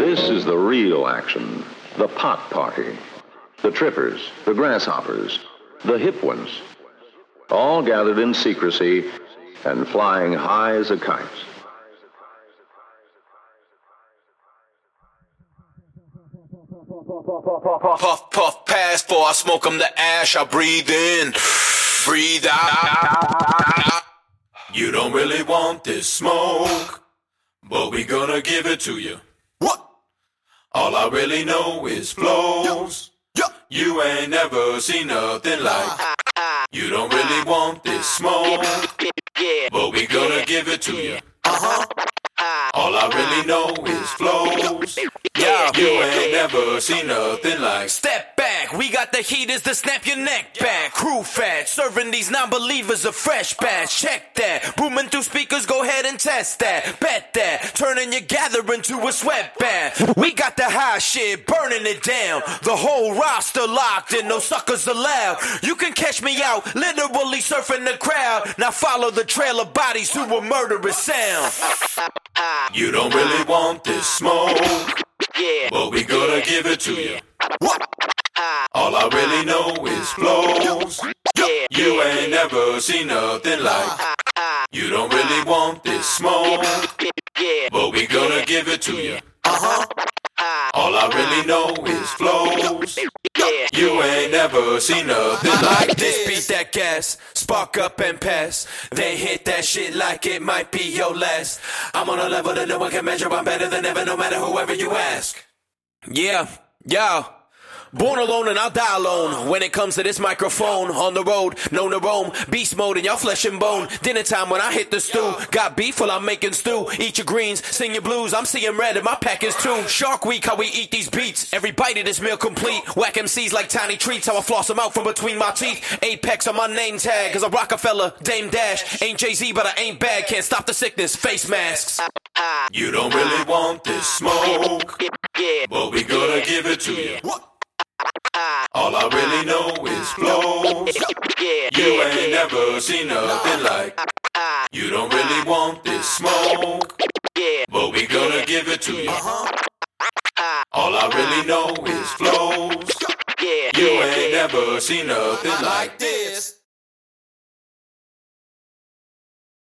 This is the real action. The pot party. The trippers, the grasshoppers, the hip ones. All gathered in secrecy and flying high as a kite. Puff, puff, pass for I smoke 'em the ash. I breathe in, breathe out. You don't really want this smoke, but we gonna give it to you. What? All I really know is flows. You ain't never seen nothing like. Ah, ah. You don't really want this smoke, but we gonna give it to you. Uh-huh. All I really ah. know is flows. Never seen nothing like. Step back, we got the heaters to snap your neck back. Crew fat, serving these non-believers a fresh batch. Check that, booming through speakers, go ahead and test that. Bet that, turning your gathering to a sweat bath. We got the high shit, burning it down. The whole roster locked in, no suckers allowed. You can catch me out, literally surfing the crowd. Now follow the trail of bodies to a murderous sound. You don't really want this smoke, but we gonna give it to you. All I really know is flows. You ain't never seen nothing like. You don't really want this smoke, but we gonna give it to you. Uh huh. All I really know is flows. You ain't never seen nothing like This this. beat that gas, spark up and pass. They hit that shit like it might be your last. I'm on a level that no one can measure. I'm better than ever, no matter whoever you ask. Yeah, yeah. Born alone and I'll die alone. When it comes to this microphone, on the road, known to roam, beast mode in y'all flesh and bone. Dinner time when I hit the stew. Got beef while I'm making stew. Eat your greens, sing your blues. I'm seeing red and my pack is too. Shark week, how we eat these beats. Every bite of this meal complete. Whack MCs like tiny treats. How I floss them out from between my teeth. Apex on my name tag. Cause a Rockefeller, Dame Dash. Ain't Jay-Z, but I ain't bad. Can't stop the sickness. Face masks. You don't really want this smoke, but we gonna give it to you. All I really know is flows. You ain't never seen nothing uh, like. Uh, uh. You don't really want this smoke, but we gonna give it to you. Uh-huh. All I really know is flows. You ain't never seen nothing like this.